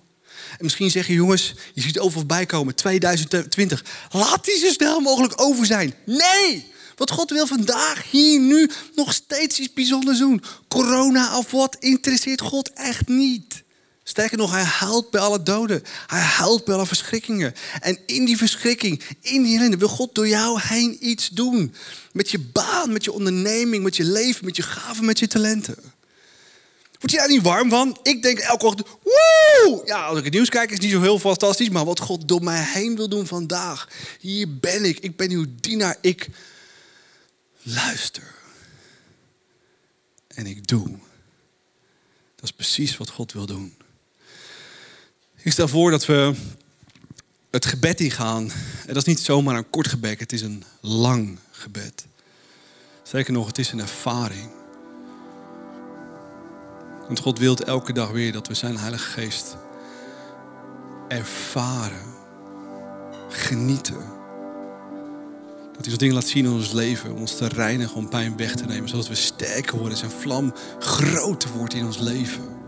Speaker 1: En misschien zeg je, jongens, je ziet overal bijkomen, 2020. Laat die zo snel mogelijk over zijn. Nee! Want God wil vandaag, hier, nu nog steeds iets bijzonders doen. Corona of wat interesseert God echt niet. Sterker nog, hij huilt bij alle doden. Hij huilt bij alle verschrikkingen. En in die verschrikking, in die ellende, wil God door jou heen iets doen. Met je baan, met je onderneming, met je leven, met je gaven, met je talenten. Word je daar niet warm van? Ik denk elke ochtend, woe! Ja, als ik het nieuws kijk is het niet zo heel fantastisch. Maar wat God door mij heen wil doen vandaag. Hier ben ik. Ik ben uw dienaar. Ik luister. En ik doe. Dat is precies wat God wil doen. Ik stel voor dat we het gebed ingaan. En dat is niet zomaar een kort gebed, het is een lang gebed. Zeker nog, het is een ervaring. Want God wil elke dag weer dat we zijn Heilige Geest ervaren, genieten. Dat hij ons dingen laat zien in ons leven, om ons te reinigen, om pijn weg te nemen, zodat we sterker worden, zijn vlam groter wordt in ons leven.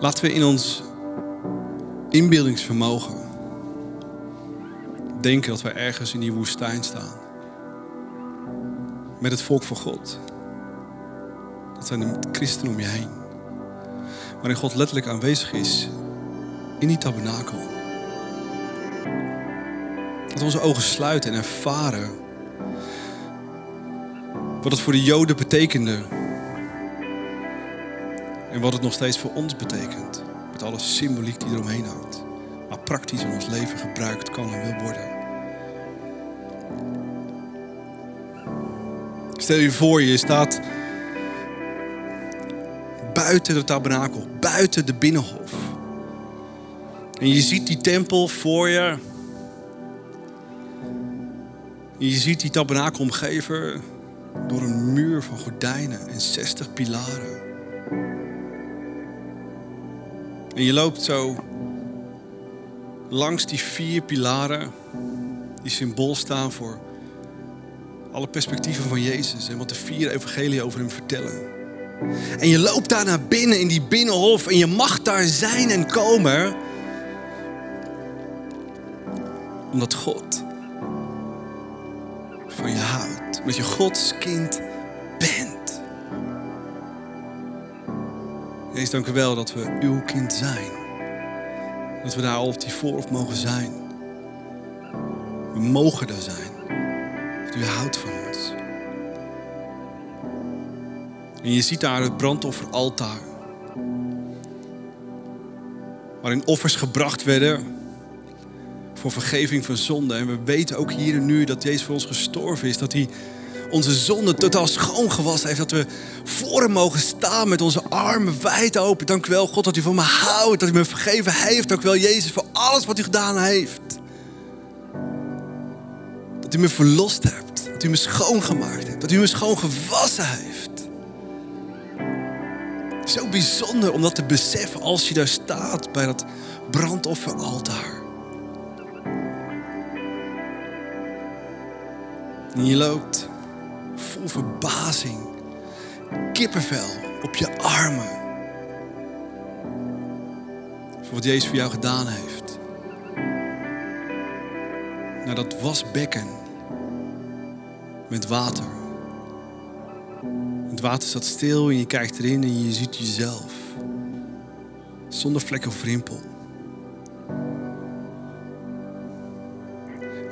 Speaker 1: Laten we in ons inbeeldingsvermogen denken dat we ergens in die woestijn staan. Met het volk van God. Dat zijn de christenen om je heen. Waarin God letterlijk aanwezig is in die tabernakel. Dat we onze ogen sluiten en ervaren wat het voor de Joden betekende en wat het nog steeds voor ons betekent. Met alle symboliek die eromheen hangt. Maar praktisch in ons leven gebruikt kan en wil worden. Stel je voor, je staat buiten de tabernakel, buiten de binnenhof. En je ziet die tempel voor je. En je ziet die tabernakel omgeven door een muur van gordijnen en 60 pilaren. En je loopt zo langs die vier pilaren, die symbool staan voor alle perspectieven van Jezus en wat de vier evangelieën over hem vertellen. En je loopt daar naar binnen in die binnenhof en je mag daar zijn en komen. Omdat God van je houdt. Omdat je Gods kind Jezus, dank u wel dat we uw kind zijn. Dat we daar op die voorhof mogen zijn. We mogen daar zijn. U houdt van ons. En je ziet daar het brandofferaltaar. Waarin offers gebracht werden voor vergeving van zonde. En we weten ook hier en nu dat Jezus voor ons gestorven is. Dat hij onze zonde totaal schoongewassen heeft. Dat we voor hem mogen staan met onze armen wijd open. Dank u wel, God, dat u van me houdt. Dat u me vergeven heeft. Dank u wel, Jezus, voor alles wat u gedaan heeft. Dat u me verlost hebt. Dat u me schoongemaakt hebt. Dat u me schoongewassen heeft. Zo bijzonder om dat te beseffen als je daar staat bij dat brandofferaltaar. En je loopt vol verbazing, kippenvel op je armen. Voor wat Jezus voor jou gedaan heeft. Naar dat wasbekken met water. Het water staat stil en je kijkt erin en je ziet jezelf. Zonder vlek of rimpel.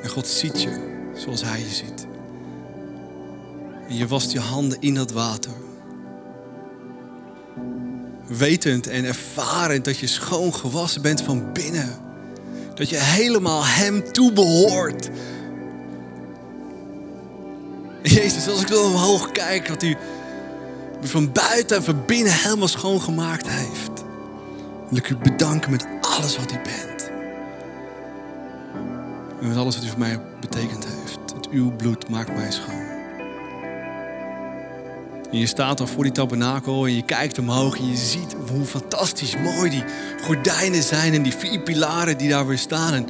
Speaker 1: En God ziet je zoals Hij je ziet. En je wast je handen in dat water. Wetend en ervarend dat je schoon gewassen bent van binnen. Dat je helemaal Hem toebehoort. Jezus, als ik dan omhoog kijk, wat u me van buiten en van binnen helemaal schoongemaakt heeft. Wil ik u bedanken met alles wat u bent. En met alles wat u voor mij betekend heeft. Het uw bloed maakt mij schoon. En je staat dan voor die tabernakel en je kijkt omhoog en je ziet hoe fantastisch mooi die gordijnen zijn en die vier pilaren die daar weer staan. En,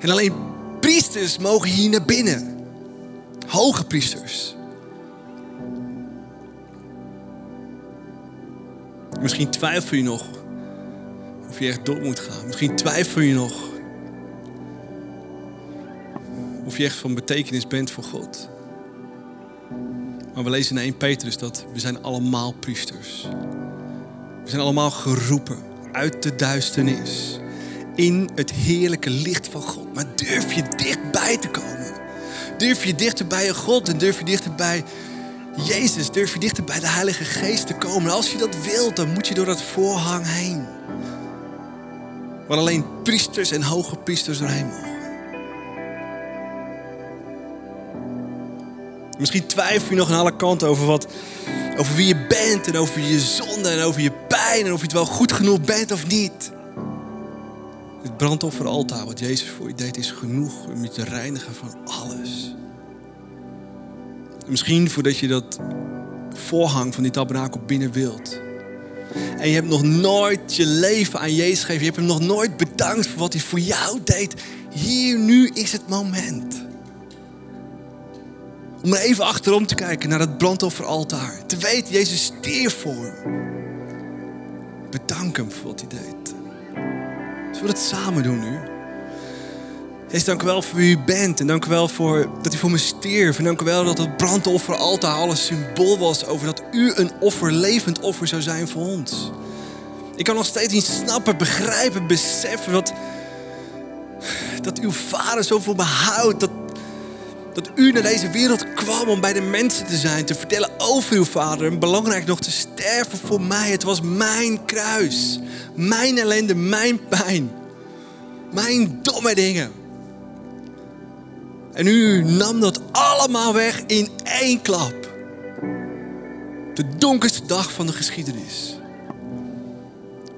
Speaker 1: en alleen priesters mogen hier naar binnen. Hoge priesters. Misschien twijfel je nog of je echt door moet gaan. Misschien twijfel je nog of je echt van betekenis bent voor God. Maar we lezen in 1 Petrus dat we zijn allemaal priesters. We zijn allemaal geroepen uit de duisternis in het heerlijke licht van God. Maar durf je dichtbij te komen? Durf je dichter bij je God en durf je dichter bij Jezus? Durf je dichter bij de Heilige Geest te komen? En als je dat wilt, dan moet je door dat voorhang heen. Waar alleen priesters en hoge priesters doorheen mogen. Misschien twijfel je nog aan alle kanten over, wat, over wie je bent en over je zonde en over je pijn en of je het wel goed genoeg bent of niet. Het brandofferaltaar wat Jezus voor je deed is genoeg om je te reinigen van alles. Misschien voordat je dat voorhang van die tabernakel binnen wilt. En je hebt nog nooit je leven aan Jezus gegeven. Je hebt hem nog nooit bedankt voor wat hij voor jou deed. Hier, nu is het moment. Om even achterom te kijken naar het brandofferaltaar. Te weten, Jezus stierf voor. Bedank hem voor wat hij deed. Zullen we dat samen doen nu? Jezus, dank u wel voor wie u bent. En dank u wel voor dat u voor me stierf. En dank u wel dat het brandofferaltaar alles symbool was over dat u een offer, levend offer zou zijn voor ons. Ik kan nog steeds niet snappen, begrijpen, beseffen wat, dat uw vader zo voor me houdt. Dat, dat u naar deze wereld kwam om bij de mensen te zijn, te vertellen over uw vader. En belangrijk nog te sterven voor mij. Het was mijn kruis, mijn ellende, mijn pijn, mijn domme dingen. En u nam dat allemaal weg in één klap. De donkerste dag van de geschiedenis.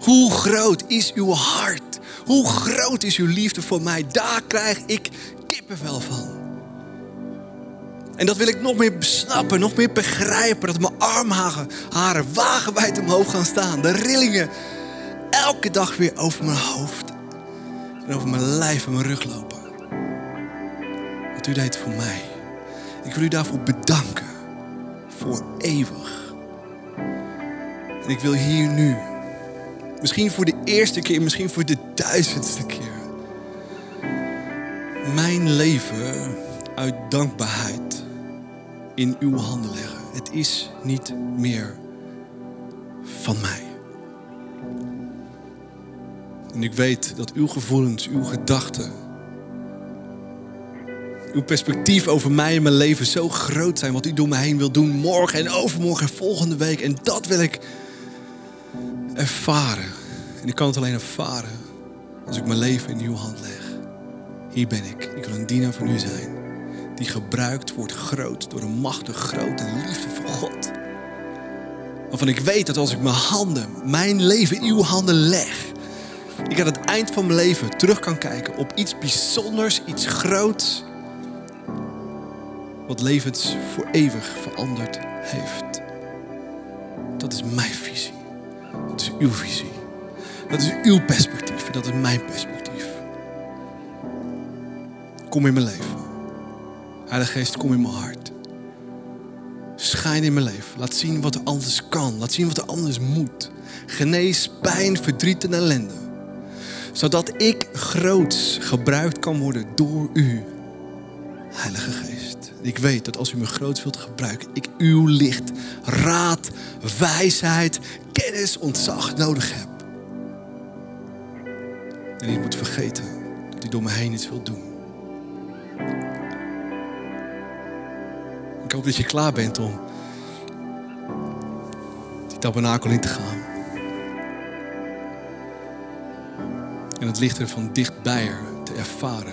Speaker 1: Hoe groot is uw hart? Hoe groot is uw liefde voor mij? Daar krijg ik kippenvel van. En dat wil ik nog meer snappen, nog meer begrijpen. Dat mijn armharen wagenwijd omhoog gaan staan. De rillingen elke dag weer over mijn hoofd. En over mijn lijf en mijn rug lopen. Wat u deed voor mij. Ik wil u daarvoor bedanken. Voor eeuwig. En ik wil hier nu. Misschien voor de eerste keer, misschien voor de duizendste keer. Mijn leven uit dankbaarheid in uw handen leggen. Het is niet meer van mij. En ik weet dat uw gevoelens, uw gedachten, uw perspectief over mij en mijn leven zo groot zijn. Wat u door me heen wil doen morgen en overmorgen en volgende week. En dat wil ik ervaren. En ik kan het alleen ervaren als ik mijn leven in uw hand leg. Hier ben ik. Ik wil een dienaar van u zijn. Die gebruikt wordt groot door een machtig grote liefde van God. Waarvan ik weet dat als ik mijn handen, mijn leven in uw handen leg. Ik aan het eind van mijn leven terug kan kijken op iets bijzonders, iets groots. Wat levens voor eeuwig veranderd heeft. Dat is mijn visie. Dat is uw visie. Dat is uw perspectief en dat is mijn perspectief. Kom in mijn leven. Heilige Geest, kom in mijn hart. Schijn in mijn leven. Laat zien wat er anders kan. Laat zien wat er anders moet. Genees pijn, verdriet en ellende. Zodat ik groots gebruikt kan worden door u, Heilige Geest. Ik weet dat als u me groots wilt gebruiken, ik uw licht, raad, wijsheid, kennis, ontzag nodig heb. En ik moet vergeten dat u door me heen iets wilt doen. Ik hoop dat je klaar bent om die tabernakel in te gaan. En het licht er van dichtbij te ervaren.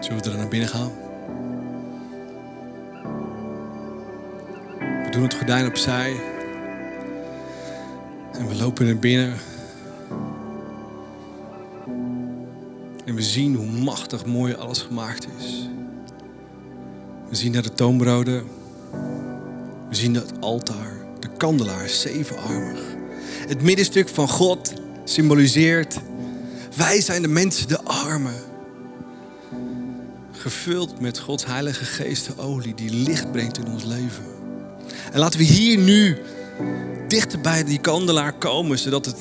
Speaker 1: Zullen we er naar binnen gaan? We doen het gordijn opzij. En we lopen naar binnen. En we zien hoe machtig mooi alles gemaakt is. We zien naar de toonbroden. We zien het altaar, de kandelaar, zevenarmig. Het middenstuk van God symboliseert... wij zijn de mensen, de armen. Gevuld met Gods heilige geest, olie die licht brengt in ons leven. En laten we hier nu dichter bij die kandelaar komen... zodat het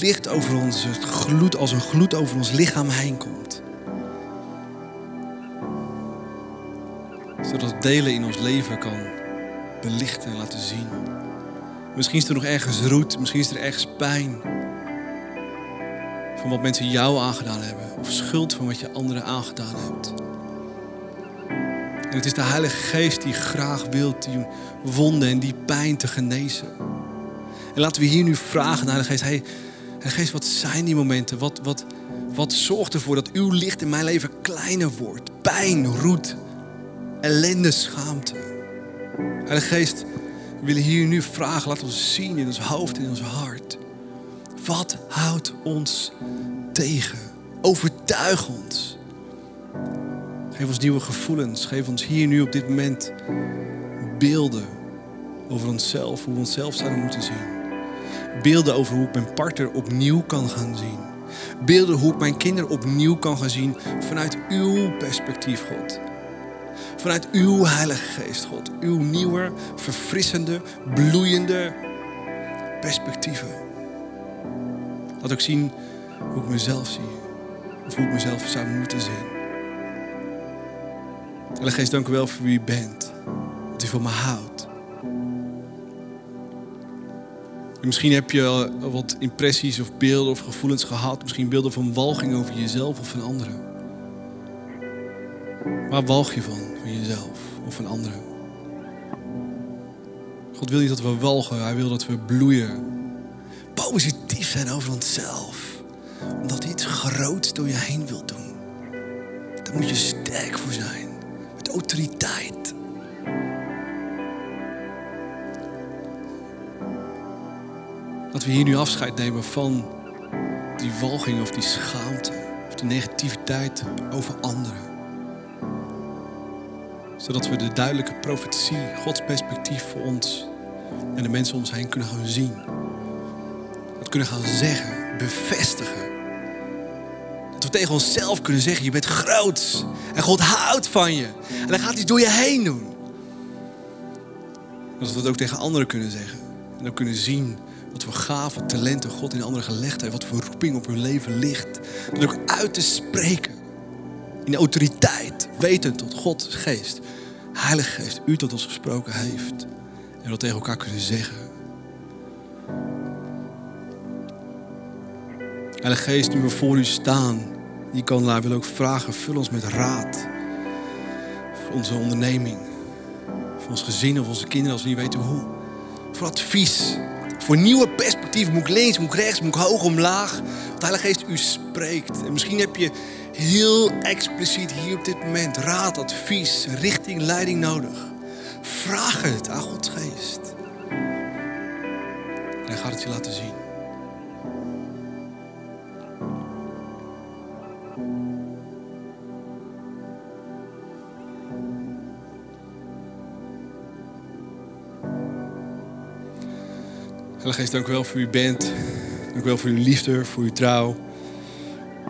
Speaker 1: licht over ons, het gloed als een gloed over ons lichaam heen komt. Zodat het delen in ons leven kan belichten en laten zien. Misschien is er nog ergens roet, misschien is er ergens pijn. Van wat mensen jou aangedaan hebben. Of schuld van wat je anderen aangedaan hebt. En het is de Heilige Geest die graag wil die wonden en die pijn te genezen. En laten we hier nu vragen aan de Heilige Geest. Hey, Heilige Geest, wat zijn die momenten? Wat, wat, wat zorgt ervoor dat uw licht in mijn leven kleiner wordt? Pijn, roet, ellende, schaamte. Heilige Geest, we willen hier nu vragen. Laat ons zien in ons hoofd, in ons hart. Wat houdt ons tegen? Overtuig ons. Geef ons nieuwe gevoelens. Geef ons hier nu op dit moment beelden over onszelf, hoe we onszelf zouden moeten zien. Beelden over hoe ik mijn partner opnieuw kan gaan zien. Beelden hoe ik mijn kinderen opnieuw kan gaan zien vanuit uw perspectief, God. Vanuit uw Heilige Geest, God. Uw nieuwe, verfrissende, bloeiende perspectieven. Laat ook zien hoe ik mezelf zie. Of hoe ik mezelf zou moeten zien. Heilige Geest, dank u wel voor wie u bent. Dat u van me houdt. En misschien heb je wat impressies of beelden of gevoelens gehad. Misschien beelden van walging over jezelf of van anderen. Waar walg je van? Jezelf of van anderen? God wil niet dat we walgen. Hij wil dat we bloeien. Positief zijn over onszelf. Omdat hij iets groots door je heen wil doen. Daar moet je sterk voor zijn. Met autoriteit. Dat we hier nu afscheid nemen van die walging of die schaamte. Of die negativiteit over anderen. Zodat we de duidelijke profetie, Gods perspectief voor ons en de mensen om ons heen kunnen gaan zien. Dat kunnen gaan zeggen, bevestigen. Dat we tegen onszelf kunnen zeggen, je bent groot. En God houdt van je. En dan gaat iets door je heen doen. Dat we het ook tegen anderen kunnen zeggen. En ook kunnen zien wat voor gave talenten God in anderen gelegd heeft. Wat voor roeping op hun leven ligt. Dat ook uit te spreken. In autoriteit. Wetend tot Gods geest. Heilige Geest, u tot ons gesproken heeft. En dat tegen elkaar kunnen zeggen. Heilige Geest, nu we voor u staan. Die kandelaar wil ook vragen. Vul ons met raad. Voor onze onderneming. Voor ons gezin of onze kinderen als we niet weten hoe. Voor advies. Voor nieuwe perspectieven. Moet ik links, moet ik rechts, moet ik hoog, omlaag. Want Heilige Geest u spreekt. En misschien heb je heel expliciet hier op dit moment raad, advies, richting, leiding nodig. Vraag het aan Gods Geest. En hij gaat het je laten zien. Heilige Geest, dank u wel voor uw bent. Dank u wel voor uw liefde, voor uw trouw.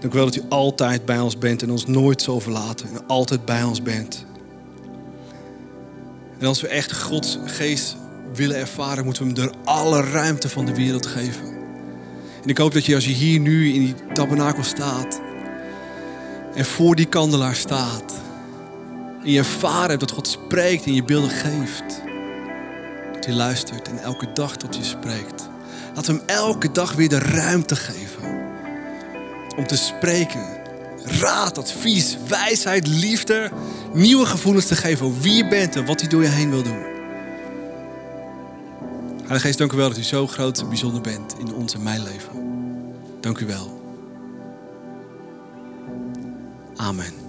Speaker 1: Dank u wel dat u altijd bij ons bent en ons nooit zal verlaten. En altijd bij ons bent. En als we echt Gods geest willen ervaren, moeten we hem er alle ruimte van de wereld geven. En ik hoop dat je als je hier nu in die tabernakel staat en voor die kandelaar staat en je ervaren hebt dat God spreekt en je beelden geeft, dat hij luistert en elke dag tot je spreekt. Laten we hem elke dag weer de ruimte geven om te spreken. Raad, advies, wijsheid, liefde, nieuwe gevoelens te geven over wie je bent en wat hij door je heen wil doen. Heilige Geest, dank u wel dat u zo groot en bijzonder bent in ons en mijn leven. Dank u wel. Amen.